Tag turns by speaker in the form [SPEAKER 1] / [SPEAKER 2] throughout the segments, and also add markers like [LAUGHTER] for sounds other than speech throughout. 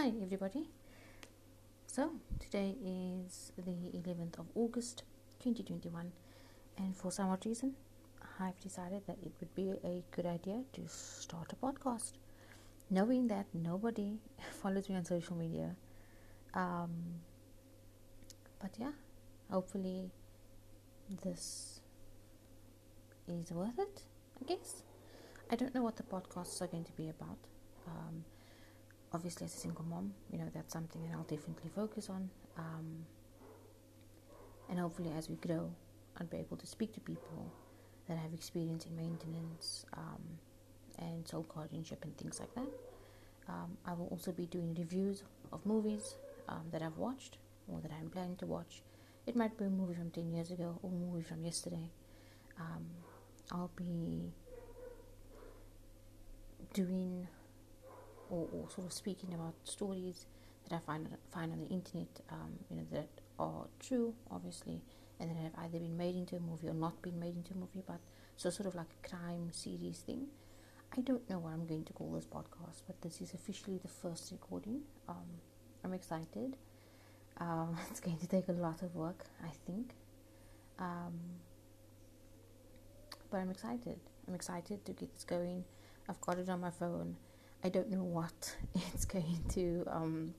[SPEAKER 1] Hi, everybody. So, today is the 11th of August 2021, and for some odd reason, I've decided that it would be a good idea to start a podcast. Knowing that nobody [LAUGHS] follows me on social media. Um, but yeah, hopefully, this is worth it, I guess. I don't know what the podcasts are going to be about. Um, obviously, as a single mom, you know, that's something that I'll definitely focus on. Um, and hopefully, as we grow, I'll be able to speak to people that have experience in maintenance um, and sole guardianship and things like that. Um, I will also be doing reviews of movies um, that I've watched or that I'm planning to watch. It might be a movie from 10 years ago or a movie from yesterday. Um, I'll be doing or, or, sort of speaking about stories that I find find on the internet, um, you know, that are true, obviously, and that have either been made into a movie or not been made into a movie, but so sort of like a crime series thing. I don't know what I'm going to call this podcast, but this is officially the first recording. Um, I'm excited. Um, [LAUGHS] it's going to take a lot of work, I think. Um, but I'm excited. I'm excited to get this going. I've got it on my phone. I don't know what [LAUGHS] it's going to um,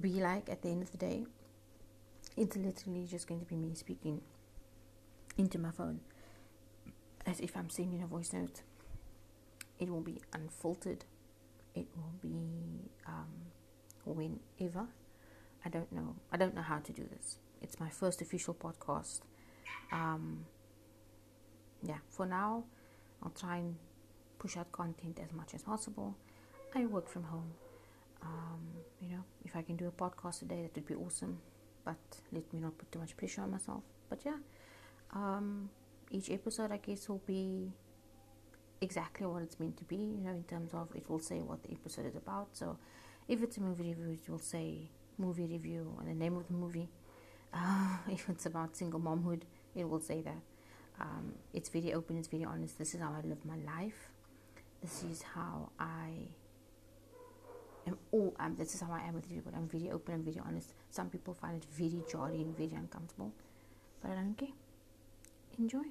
[SPEAKER 1] be like at the end of the day. It's literally just going to be me speaking into my phone as if I'm sending a voice note. It will be unfiltered. It will be um, whenever. I don't know. I don't know how to do this. It's my first official podcast. Um, yeah, for now, I'll try and push out content as much as possible. I work from home. Um, you know, if I can do a podcast a day, that would be awesome. But let me not put too much pressure on myself. But yeah, um, each episode, I guess, will be exactly what it's meant to be. You know, in terms of it will say what the episode is about. So, if it's a movie review, it will say movie review and the name of the movie. Uh, [LAUGHS] if it's about single momhood, it will say that. Um, it's very open, it's very honest. This is how I live my life. This is how I am. Um, this is how I am with people. I'm very open. I'm very honest. Some people find it very jarring, very uncomfortable, but I don't care. Enjoy.